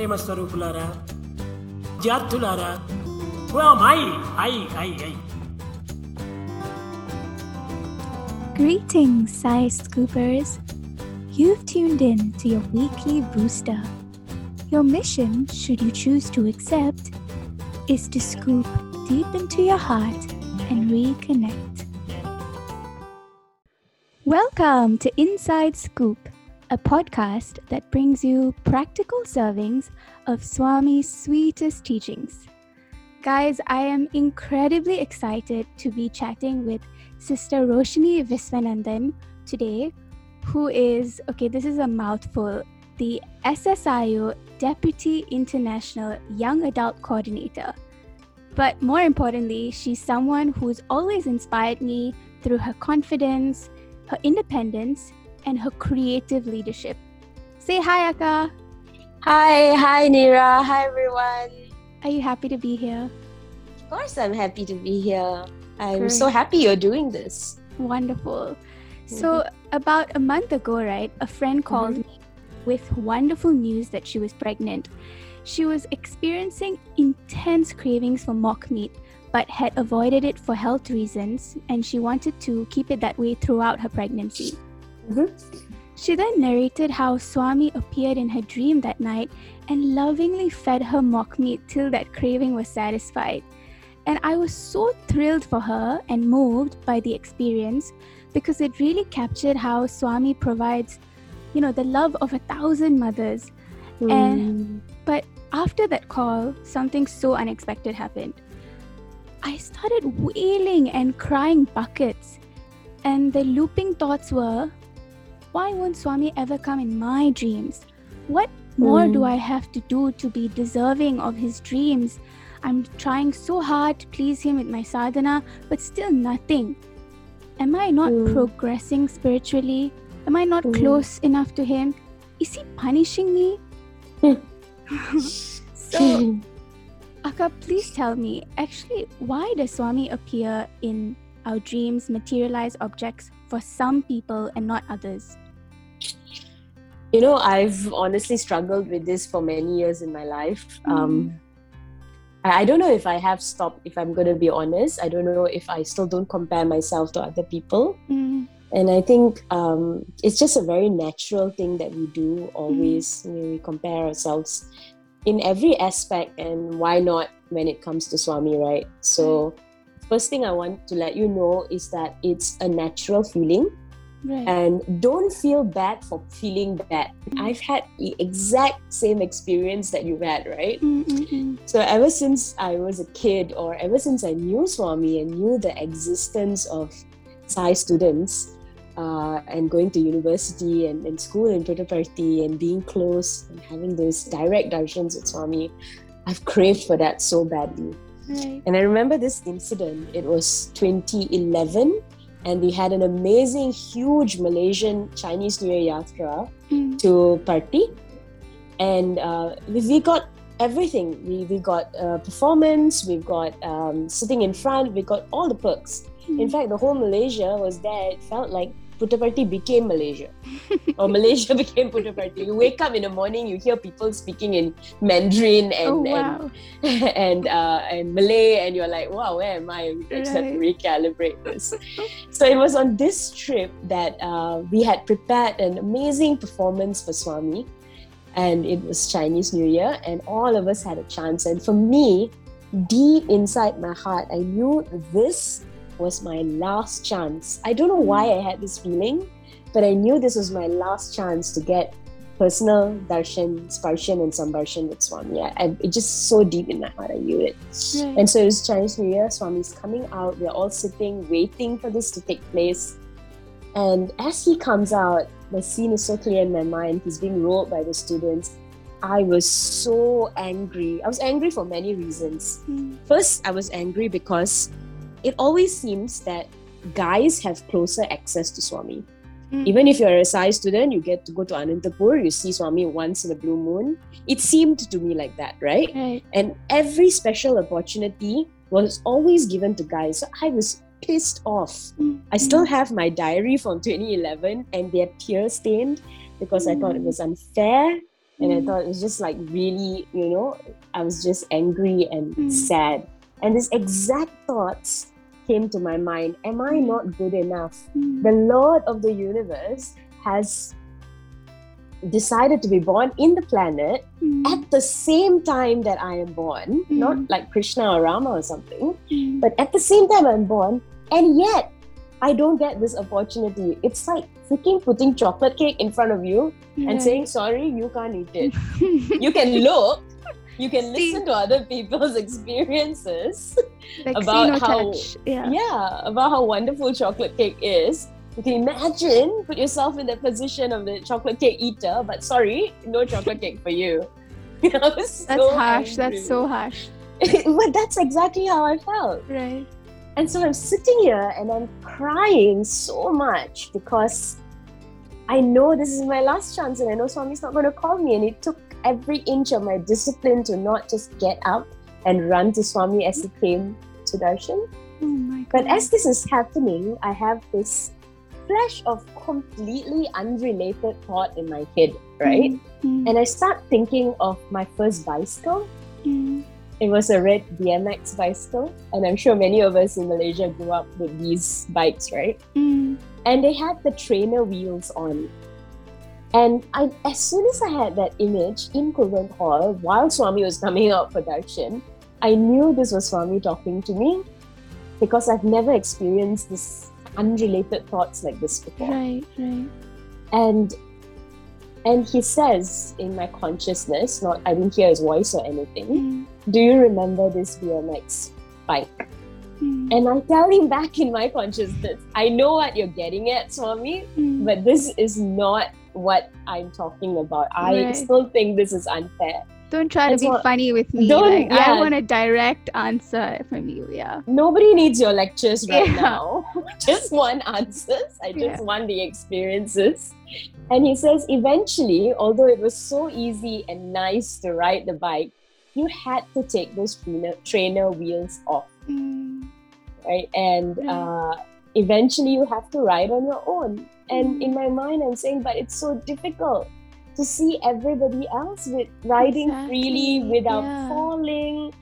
ప్రేమ స్వరూపులారా Greetings, Sai Scoopers! You've tuned in to your weekly booster. Your mission, should you choose to accept, is to scoop deep into your heart and reconnect. Welcome to Inside Scoop, a podcast that brings you practical servings of Swami's sweetest teachings. Guys, I am incredibly excited to be chatting with Sister Roshni Viswanandan today, who is, okay, this is a mouthful, the SSIO Deputy International Young Adult Coordinator. But more importantly, she's someone who's always inspired me through her confidence, her independence, and her creative leadership. Say hi, Akka. Hi, hi, Nira. Hi, everyone. Are you happy to be here? Of course, I'm happy to be here. I'm Great. so happy you're doing this. Wonderful. Mm-hmm. So, about a month ago, right, a friend called mm-hmm. me with wonderful news that she was pregnant. She was experiencing intense cravings for mock meat, but had avoided it for health reasons, and she wanted to keep it that way throughout her pregnancy. She then narrated how Swami appeared in her dream that night and lovingly fed her mock meat till that craving was satisfied. And I was so thrilled for her and moved by the experience because it really captured how Swami provides, you know, the love of a thousand mothers. Hmm. And- But after that call, something so unexpected happened. I started wailing and crying buckets. And the looping thoughts were why won't Swami ever come in my dreams? What more do Mm. I have to do to be deserving of his dreams? I'm trying so hard to please him with my sadhana, but still nothing. Am I not Mm. progressing spiritually? Am I not Mm. close enough to him? Is he punishing me? so, Akka, please tell me, actually, why does Swami appear in our dreams, materialize objects for some people and not others? you know, I've honestly struggled with this for many years in my life. Um, I don't know if I have stopped, if I'm going to be honest. I don't know if I still don't compare myself to other people. Mm, And I think um, it's just a very natural thing that we do always. You know, we compare ourselves in every aspect, and why not when it comes to Swami, right? So, first thing I want to let you know is that it's a natural feeling, right. and don't feel bad for feeling bad. Mm. I've had the exact same experience that you've had, right? Mm, mm, mm. So ever since I was a kid, or ever since I knew Swami and knew the existence of Sai students, uh, and going to university and, and school in Puttaparthi and being close and having those direct darshans with Swami, I've craved for that so badly. Right. And I remember this incident. It was 2011, and we had an amazing, huge Malaysian Chinese New Year yatra Mm, to party. And uh, we, we got everything. We, we got uh, performance. We got um, sitting in front. We got all the perks. In mm. fact the whole malaysia was there. It felt like Puttaparthi became Malaysia or Malaysia became Puttaparthi. You wake up in the morning, you hear people speaking in Mandarin and oh, and wow. and uh, and Malay, and you're like, wow, where am I? I just have to recalibrate this. so it was on this trip that uh, we had prepared an amazing performance for Swami, and it was Chinese New Year, and all of us had a chance. And for me, deep inside my heart, I knew this was my last chance. I don't know why I had this feeling, but I knew this was my last chance to get personal darshan, sparshan, and sambhashan with Swami. I, I, it just so deep in my heart, I knew it. Right. And so it was Chinese New Year, Swami's coming out. We're all sitting, waiting for this to take place. And as he comes out, the scene is so clear in my mind. He's being rolled by the students. I was so angry. I was angry for many reasons. Mm, First, I was angry because it always seems that guys have closer access to Swami. mm. Even if you're a Sai student, you get to go to Anantapur, you see Swami once in a blue moon. It seemed to me like that, right? Right. And every special opportunity was always given to guys. So I was pissed off. Mm, I still have my diary from 2011 and they're tear stained because I thought it was unfair And I Mm. thought it was just like really, you know, I was just angry and Mm. sad. And these exact thoughts came to my mind Am I Mm. not good enough? Mm. The Lord of the universe has decided to be born in the planet Mm. at the same time that I am born, Mm. not like Krishna or Rama or something, Mm. but at the same time I'm born, and yet I don't get this opportunity. It's like freaking putting chocolate cake in front of you and saying, sorry, you can't eat it. you can look, you can See. listen to other people's experiences. about how-. Yeah. yeah, about how wonderful chocolate cake is. You can imagine, put yourself in the position of the chocolate cake eater, but sorry, no chocolate cake for you. That's so harsh. angry. That's so harsh. but that's exactly how I felt. Right. And so I'm sitting here and I'm crying so much because I know this is my last chance and I know Swami's not going to call me. And it took every inch of my discipline to not just get up and run to Swami as he came to darshan. Oh. But as this is happening, I have this flash of completely unrelated thought in my head, right? Mm. And I start thinking of my first bicycle. Mm. It was a red BMX bicycle. And I'm sure many of us in Malaysia grew up with these bikes, right? Mm. And they had the trainer wheels on. And I, as soon as I had that image in Kulwant Hall, while Swami was coming out for darshan, I knew this was Swami talking to me because I've never experienced this unrelated thoughts like this before. Right. Right. And and he says in my consciousness, not I didn't hear his voice or anything, Mm. do you remember this BMX bike? Mm. And I tell him back in my consciousness, I know what you're getting at, Swami, Mm. but this is not what I'm talking about. I Right. still think this is unfair. Don't try to That's be funny with me. Don't- like, yeah. I want a direct answer from you. Yeah. Nobody needs your lectures right Yeah. now. just want answers. I just Yeah. want the experiences. And he says, eventually, although it was so easy and nice to ride the bike, you had to take those trainer, trainer wheels off, Mm. right? And Right. uh, eventually, you have to ride on your own. And Mm. in my mind, I'm saying, but it's so difficult to see everybody else with riding freely without yeah. falling.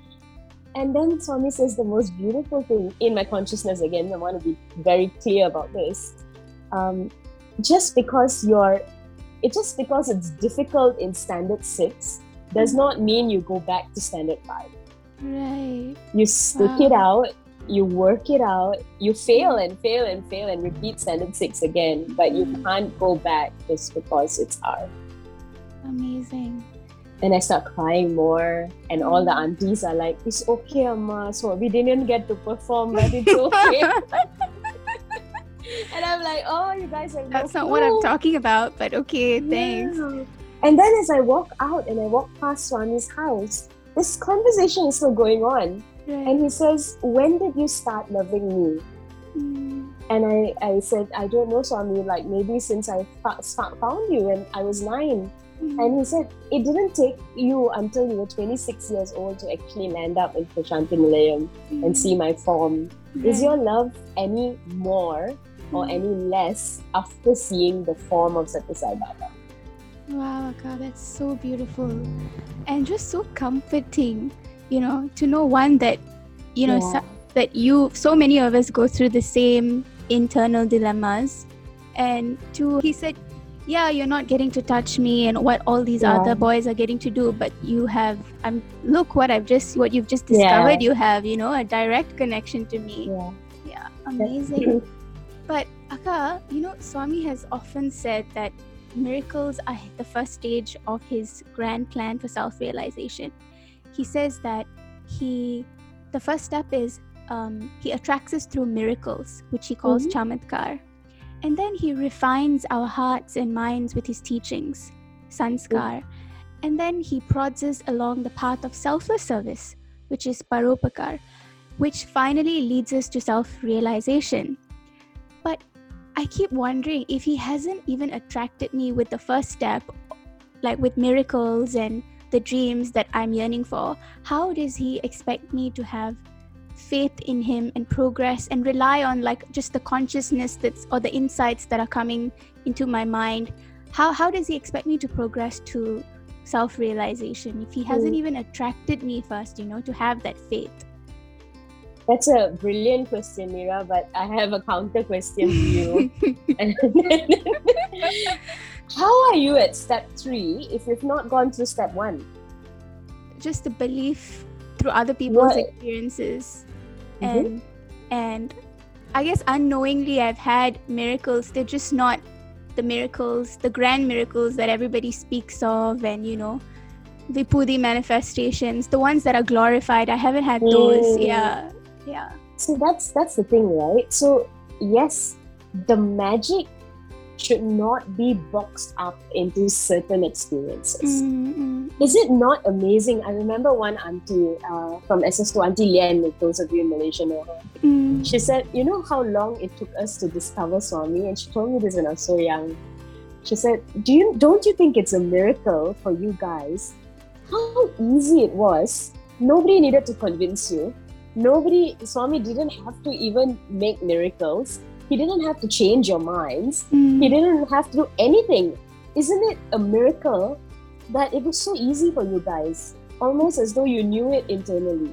And then Swami says the most beautiful thing in my consciousness again. I want to be very clear about this. Um, just because you're, it just because it's difficult in standard six does not mean you go back to standard five. Right. You stick Wow. it out, you work it out, you fail and fail and fail and repeat standard six again, but you Mm. can't go back just because it's hard. Amazing. And I start crying more, and all the aunties are like, "It's okay, Amma. So we didn't get to perform, but it's okay." and I'm like, "Oh, you guys are." That's no not what I'm talking about, but okay, thanks. Yeah. And then as I walk out and I walk past Swami's house, this conversation is still going on, and he says, "When did you start loving me?" Mm. And I, I said, I don't know, Swami, like maybe since I found you when I was nine. Mm. And he said, it didn't take you until you were 26 years old to actually land up in Prashanti Nilayam and see my form. Is your love any more or Mm. any less after seeing the form of Satya Sai Baba? Wow, Akka, that's so beautiful and just so comforting, you know, to know one that, you know, Yeah. so, that you, so many of us go through the same internal dilemmas. And two, he said, yeah, you're not getting to touch me and what all these Yeah. other boys are getting to do, but you have, I'm, look what I've just, what you've just discovered, you have, you know, a direct connection to me. Yeah. Yeah, amazing. But Akka, you know, Swami has often said that miracles are the first stage of his grand plan for self-realization. He says that he, the first step is um, he attracts us through miracles, which he calls Mhm. chamatkar, and then he refines our hearts and minds with his teachings, sanskar, and then he prods us along the path of selfless service, which is paropakar, which finally leads us to self-realization. But I keep wondering if he hasn't even attracted me with the first step, like with miracles and the dreams that I'm yearning for. How does he expect me to have faith in him and progress and rely on like just the consciousness that's or the insights that are coming into my mind? How how does he expect me to progress to self realization if he hasn't Mm. even attracted me first, you know, to have that faith? That's a brilliant question, Mira, but I have a counter question to you. How are you at step three if you've not gone through step one? Just the belief through other people's What- experiences. Mhm. And and I guess unknowingly I've had miracles. They're just not the miracles, the grand miracles that everybody speaks of and you know, Vibhuti manifestations, the ones that are glorified. I haven't had those. Mm. Yeah. Yeah. So that's that's the thing, right? So yes, the magic should not be boxed up into certain experiences. Mm, Is it not amazing? I remember one auntie uh, from SS2, Auntie Lian, if those of you in Malaysia know her. mm, She said, You know how long it took us to discover Swami? And she told me this when I was so young. She said, Do you don't you think it's a miracle for you guys? How easy it was. Nobody needed to convince you. Nobody Swami didn't have to even make miracles. He didn't have to change your minds. mm. He didn't have to do anything. Isn't it a miracle that it was so easy for you guys? Almost as though you knew it internally.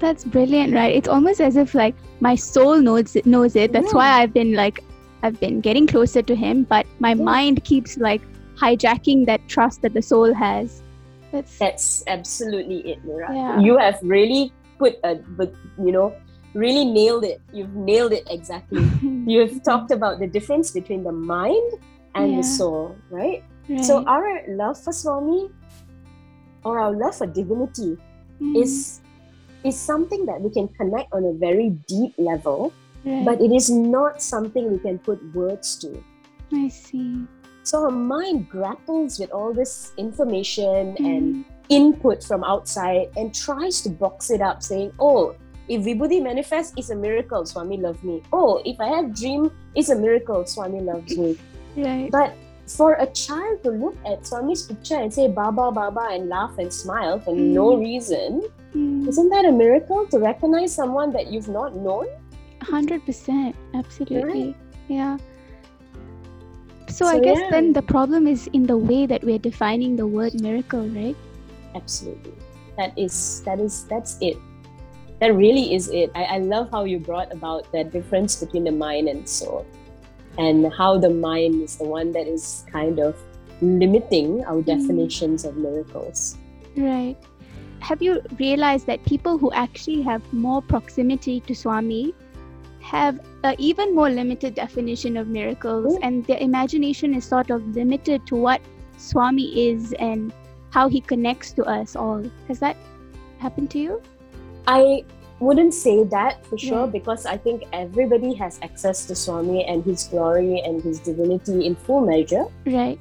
That's brilliant, right? It's almost as if like my soul knows it, knows it. That's Yeah. why I've been like I've been getting closer to him, but my Yeah. mind keeps like hijacking that trust that the soul has. That's That's absolutely it, Mira. Yeah. You have really put a, but you know, really nailed it. You've nailed it exactly. You've talked about the difference between the mind and the soul, right? Right. So our love for Swami or our love for divinity Mm, is is something that we can connect on a very deep level, right. but it is not something we can put words to. I see. So our mind grapples with all this information and Mm, input from outside and tries to box it up, saying, "Oh, if Vibhuti manifests, it's a miracle. Swami loves me. Oh, if I have dream, it's a miracle. Swami loves me." right. But for a child to look at Swami's picture and say "Baba, Baba" and laugh and smile for no Mm. reason, Mm, isn't that a miracle to recognize someone that you've not known? Hundred percent, absolutely. Yeah. So, So, I guess yeah. then the problem is in the way that we're defining the word miracle, right? Absolutely. That is that is that's it. That really is it. I, I love how you brought about that difference between the mind and soul. And how the mind is the one that is kind of limiting our definitions of miracles. Right. Have you realized that people who actually have more proximity to Swami have an even more limited definition of miracles, Mm. and their imagination is sort of limited to what Swami is and how he connects to us all? Has that happened to you? I wouldn't say that for sure Yeah. because I think everybody has access to Swami and his glory and his divinity in full measure. Right,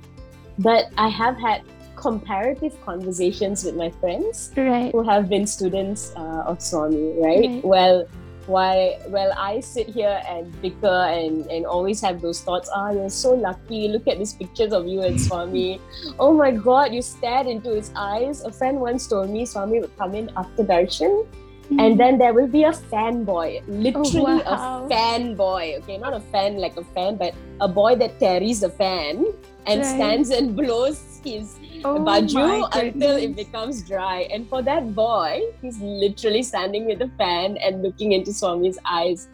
But I have had comparative conversations with my friends right, who have been students uh, of Swami, right? Right. Well, why? Well, I sit here and bicker and and always have those thoughts. Ah, you're so lucky. Look at these pictures of you and Swami. oh my God, you stared into his eyes. A friend once told me Swami would come in after darshan, Mm. And then there will be a fanboy, literally Oh, wow. a fanboy. Okay, not a fan like a fan, but a boy that carries a fan and Right. stands and blows his oh baju until it becomes dry. And for that boy, he's literally standing with a fan and looking into Swami's eyes.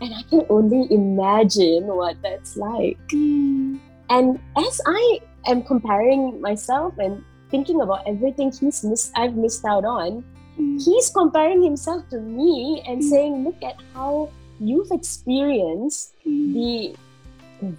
And I can only imagine what that's like. Mm, And as I am comparing myself and thinking about everything he's missed, I've missed out on, mm, he's comparing himself to me and Mm. saying, "Look at how you've experienced mm, the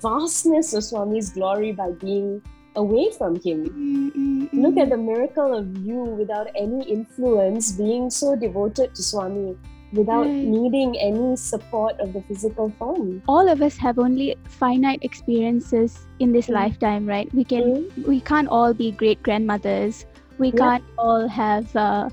vastness of Swami's glory by being away from him." mm, mm, Look mm. at the miracle of you without any influence being so devoted to Swami without Right. needing any support of the physical form. all of us have only finite experiences in this Mm. lifetime right we can we can't all be great grandmothers we Yeah. can't all have uh,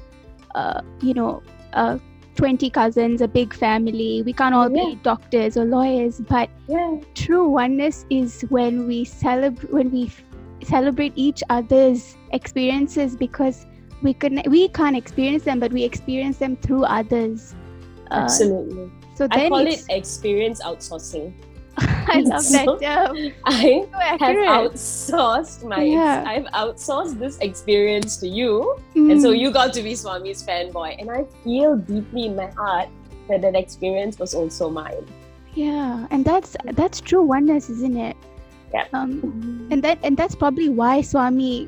uh, you know uh, 20 cousins a big family we can't all Yeah. be doctors or lawyers but Yeah, true oneness is when we celebrate when we f- celebrate each other's experiences because we can we can't experience them but we experience them through others uh, absolutely. so I then call it experience outsourcing. I love So, that term. I So have outsourced my Yeah. I've outsourced this experience to you and so Mm. you got to be Swami's fanboy and I feel deeply in my heart that that experience was also mine Yeah, and that's that's true oneness, isn't it? Yeah. Um, and that and that's probably why Swami,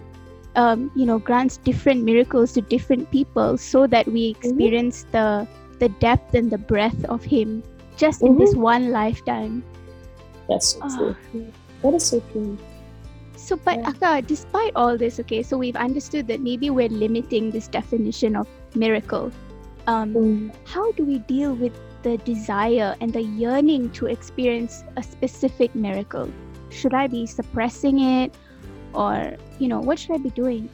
um, you know, grants different miracles to different people so that we experience the the depth and the breadth of Him just in this one lifetime. That's so Ah. true that is so true So, but Yeah. Akka, despite all this, okay, so we've understood that maybe we're limiting this definition of miracle. Um, how do we deal with the desire and the yearning to experience a specific miracle? Should I be suppressing it or, you know, what should I be doing?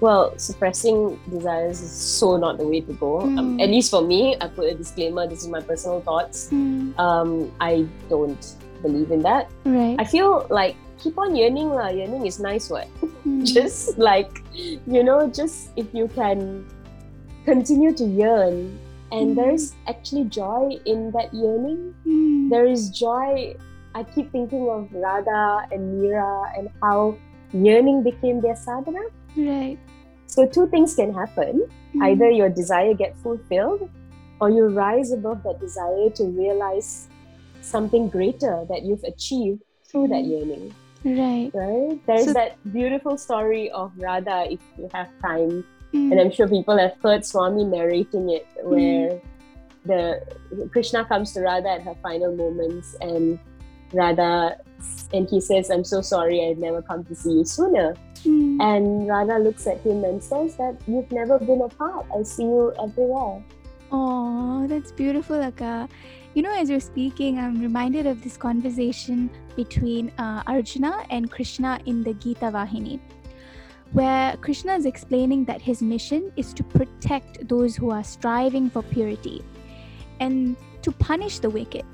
well suppressing desires is so not the way to go um, Mm. at least for me I put a disclaimer this is my personal thoughts um, I don't believe in that Right. I feel like keep on yearning lah. Yearning is nice, what? Mm. Just like you know, just if you can continue to yearn, and Mm. there's actually joy in that yearning. Mm. There is joy. I keep thinking of Radha and Mira and how yearning became their sadhana. Right. So two things can happen: Mm. either your desire get fulfilled, or you rise above that desire to realize something greater that you've achieved through that Mm. yearning. Right. right? There's So- that beautiful story of Radha, if you have time, Mm. and I'm sure people have heard Swami narrating it, Hmm. where the Krishna comes to Radha at her final moments, and Radha and he says, "I'm so sorry, I've never come to see you sooner." Mm. And Radha looks at him and says that you've never been apart. I see you everywhere. Oh, that's beautiful, Akka. You know, as you're speaking, I'm reminded of this conversation between uh, Arjuna and Krishna in the Gita Vahini, where Krishna is explaining that his mission is to protect those who are striving for purity and to punish the wicked.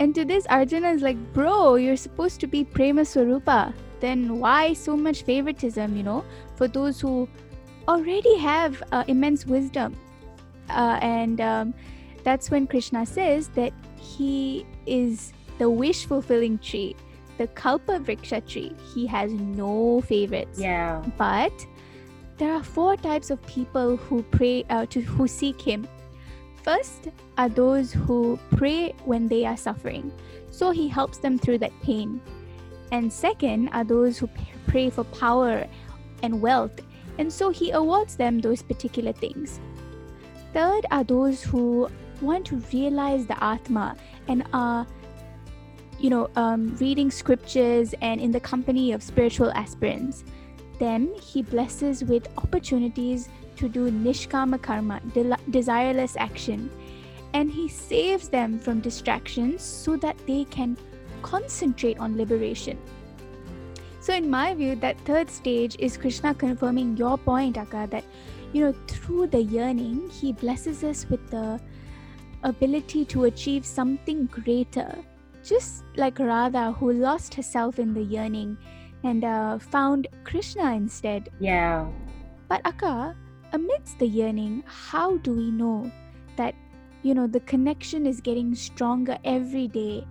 And to this, Arjuna is like, Bro, you're supposed to be Prema Swarupa. Then why so much favoritism, you know, for those who already have uh, immense wisdom? uh, and um, that's when Krishna says that he is the wish fulfilling tree, the Kalpa Vriksha tree. He has no favorites. Yeah. But there are four types of people who pray uh, to who seek him. First are those who pray when they are suffering, so he helps them through that pain. And second are those who pray for power and wealth, and so he awards them those particular things. Third are those who want to realize the Atma and are, you know, um, reading scriptures and in the company of spiritual aspirants. Then he blesses with opportunities to do nishkama karma, desireless action, and he saves them from distractions so that they can concentrate on liberation. So, in my view, that third stage is Krishna confirming your point, Akka, that you know, through the yearning, he blesses us with the ability to achieve something greater. Just like Radha, who lost herself in the yearning and uh, found Krishna instead. Yeah. But Akka, amidst the yearning, how do we know that, you know, the connection is getting stronger every day?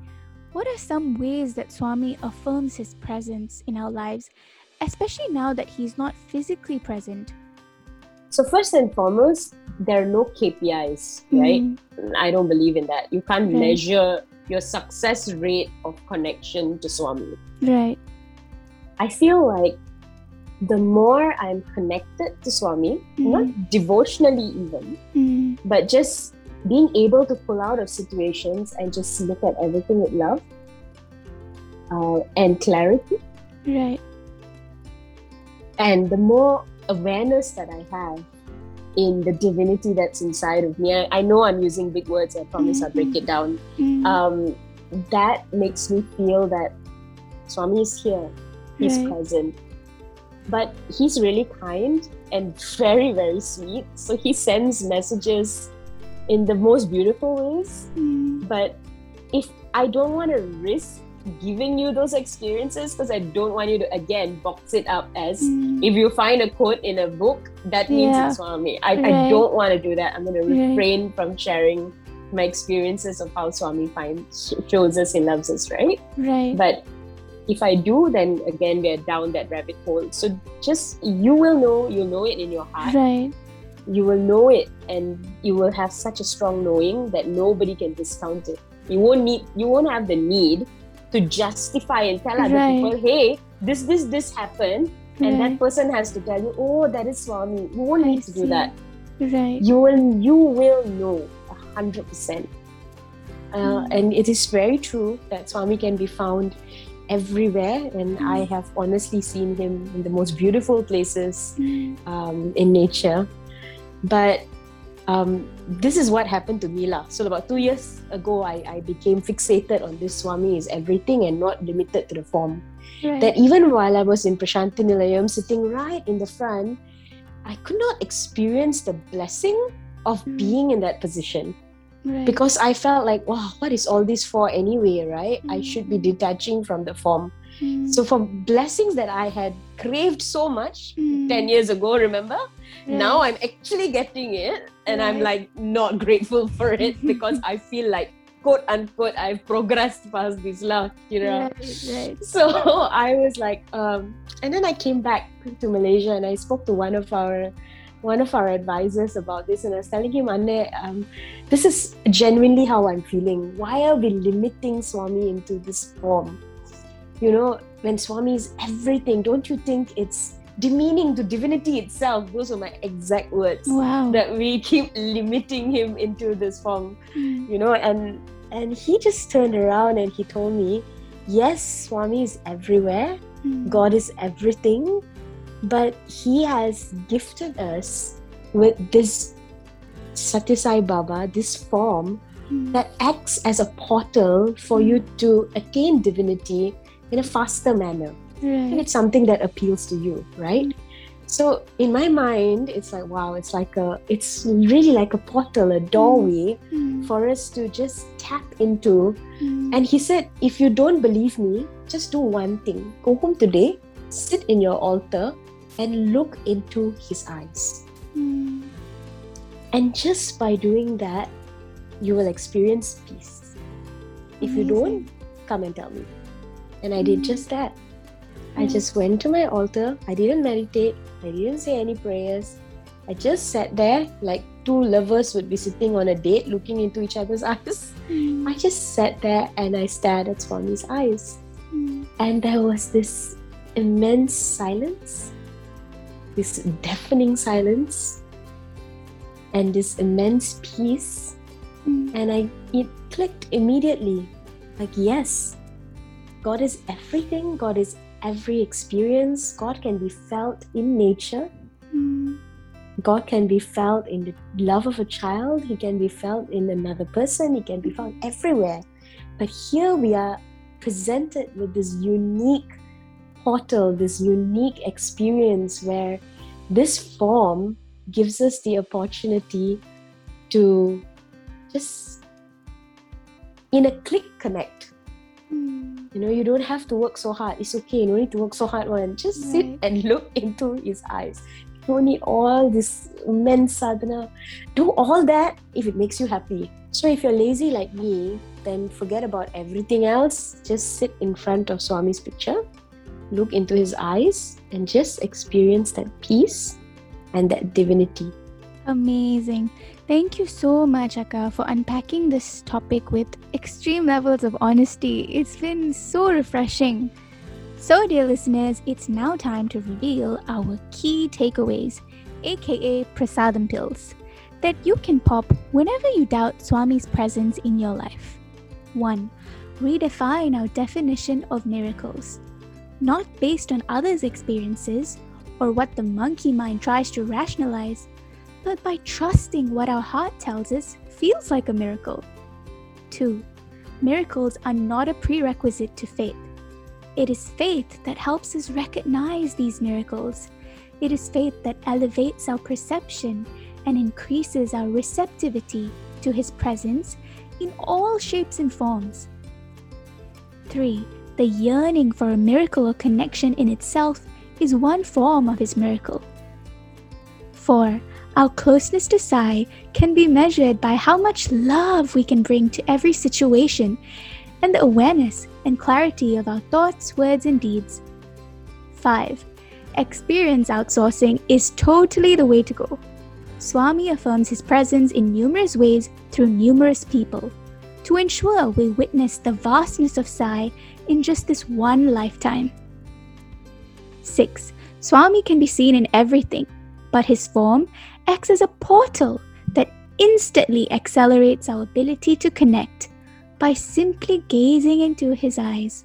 What are some ways that Swami affirms his presence in our lives, especially now that he's not physically present? So first and foremost, there are no KPIs, right? Mm, I don't believe in that. You can't Right. measure your success rate of connection to Swami. right. I feel like the more I'm connected to Swami, not devotionally even, Mm, but just being able to pull out of situations and just look at everything with love uh, and clarity. right. And the more awareness that I have in the divinity that's inside of me, I, I know I'm using big words, I promise I'll break it down. Mm, Um, that makes me feel that Swami is here, he's Right. present. But he's really kind and very, very sweet. So he sends messages in the most beautiful ways. mm, But if I don't want to risk giving you those experiences, because I don't want you to again box it up as mm, if you find a quote in a book, that means it's Swami. I, I don't want to do that. I'm going to Right. refrain from sharing my experiences of how Swami finds shows us he loves us, right? Right. But if I do, then again we're down that rabbit hole. So just you will know, you know it in your heart. Right. You will know it and you will have such a strong knowing that nobody can discount it. You won't need you won't have the need to justify and tell other Right. people, hey, this, this, this happened. And right. that person has to tell you, oh, that is Swami. You won't I need to do that. Right. You will you will know a hundred percent. Uh, Mm. and it is very true that Swami can be found everywhere, and Mm. I have honestly seen him in the most beautiful places Mm. um, in nature. But um, this is what happened to me. lah. So, about two years ago, I, I became fixated on this Swami is everything and not limited to the form. Right. That even while I was in Prashanti Nilayam, sitting right in the front, I could not experience the blessing of Mm. being in that position right. because I felt like, wow, what is all this for anyway, right? I Mm. should be detaching from the form. Mm. So, for blessings that I had craved so much Mm. 10 years ago, remember? Right. Now I'm actually getting it, and I'm like not grateful for it because I feel like, quote unquote, I've progressed past this love, you know. Right. Right. So I was like, um, and then I came back to Malaysia and I spoke to one of our one of our advisors about this, and I was telling him, Anne, um, this is genuinely how I'm feeling. Why are we limiting Swami into this form? You know, when Swami is everything, don't you think it's demeaning to divinity itself? Those are my exact words. Wow. That we keep limiting him into this form Mm. you know and and he just turned around and he told me yes swami is everywhere Mm. god is everything but he has gifted us with this satyasai baba this form Mm. that acts as a portal for you to attain divinity in a faster manner and it's something that appeals to you right so in my mind it's like wow it's like a it's really like a portal a doorway Mm. for us to just tap into. Mm. And he said, if you don't believe me, just do one thing. Go home today, sit in your altar, and look into his eyes. Mm. And just by doing that, you will experience peace. If you don't, come and tell me. And I did just that. I just went to my altar. I didn't meditate. I didn't say any prayers. I just sat there like two lovers would be sitting on a date looking into each other's eyes. Mm. I just sat there and I stared at Swami's eyes. Mm. And there was this immense silence, this deafening silence, and this immense peace. Mm. And I it clicked immediately. Like, yes, God is everything, God is every experience, God can be felt in nature. Mm. God can be felt in the love of a child, He can be felt in another person, He can be found everywhere. But here we are presented with this unique portal, this unique experience where this form gives us the opportunity to just, in a click, connect. Mm. You know, you don't have to work so hard. It's okay. You don't need to work so hard. One, just sit and look into his eyes. You don't need all this immense sadhana. Do all that if it makes you happy. So if you're lazy like me, then forget about everything else. Just sit in front of Swami's picture, look into his eyes, and just experience that peace and that divinity. Amazing. Thank you so much, Akka, for unpacking this topic with extreme levels of honesty. It's been so refreshing. So, dear listeners, it's now time to reveal our key takeaways, aka prasadam pills, that you can pop whenever you doubt Swami's presence in your life. 1. Redefine our definition of miracles. Not based on others' experiences or what the monkey mind tries to rationalize, but by trusting what our heart tells us feels like a miracle. 2. Miracles are not a prerequisite to faith. It is faith that helps us recognize these miracles. It is faith that elevates our perception and increases our receptivity to His presence in all shapes and forms. 3. The yearning for a miracle or connection in itself is one form of His miracle. 4. Our closeness to Sai can be measured by how much love we can bring to every situation and the awareness and clarity of our thoughts, words, and deeds. 5. Experience outsourcing is totally the way to go. Swami affirms his presence in numerous ways through numerous people to ensure we witness the vastness of Sai in just this one lifetime. 6. Swami can be seen in everything, but his form acts as a portal that instantly accelerates our ability to connect by simply gazing into his eyes.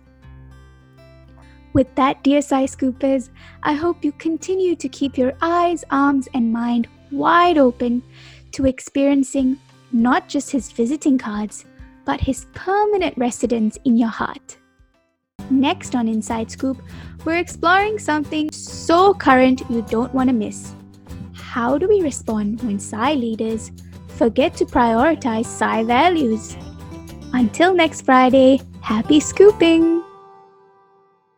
With that, dear Sai Scoopers, I hope you continue to keep your eyes, arms, and mind wide open to experiencing not just his visiting cards, but his permanent residence in your heart. Next on Inside Scoop, we're exploring something so current you don't want to miss. How do we respond when Sai leaders forget to prioritize Sai values? Until next Friday, happy scooping!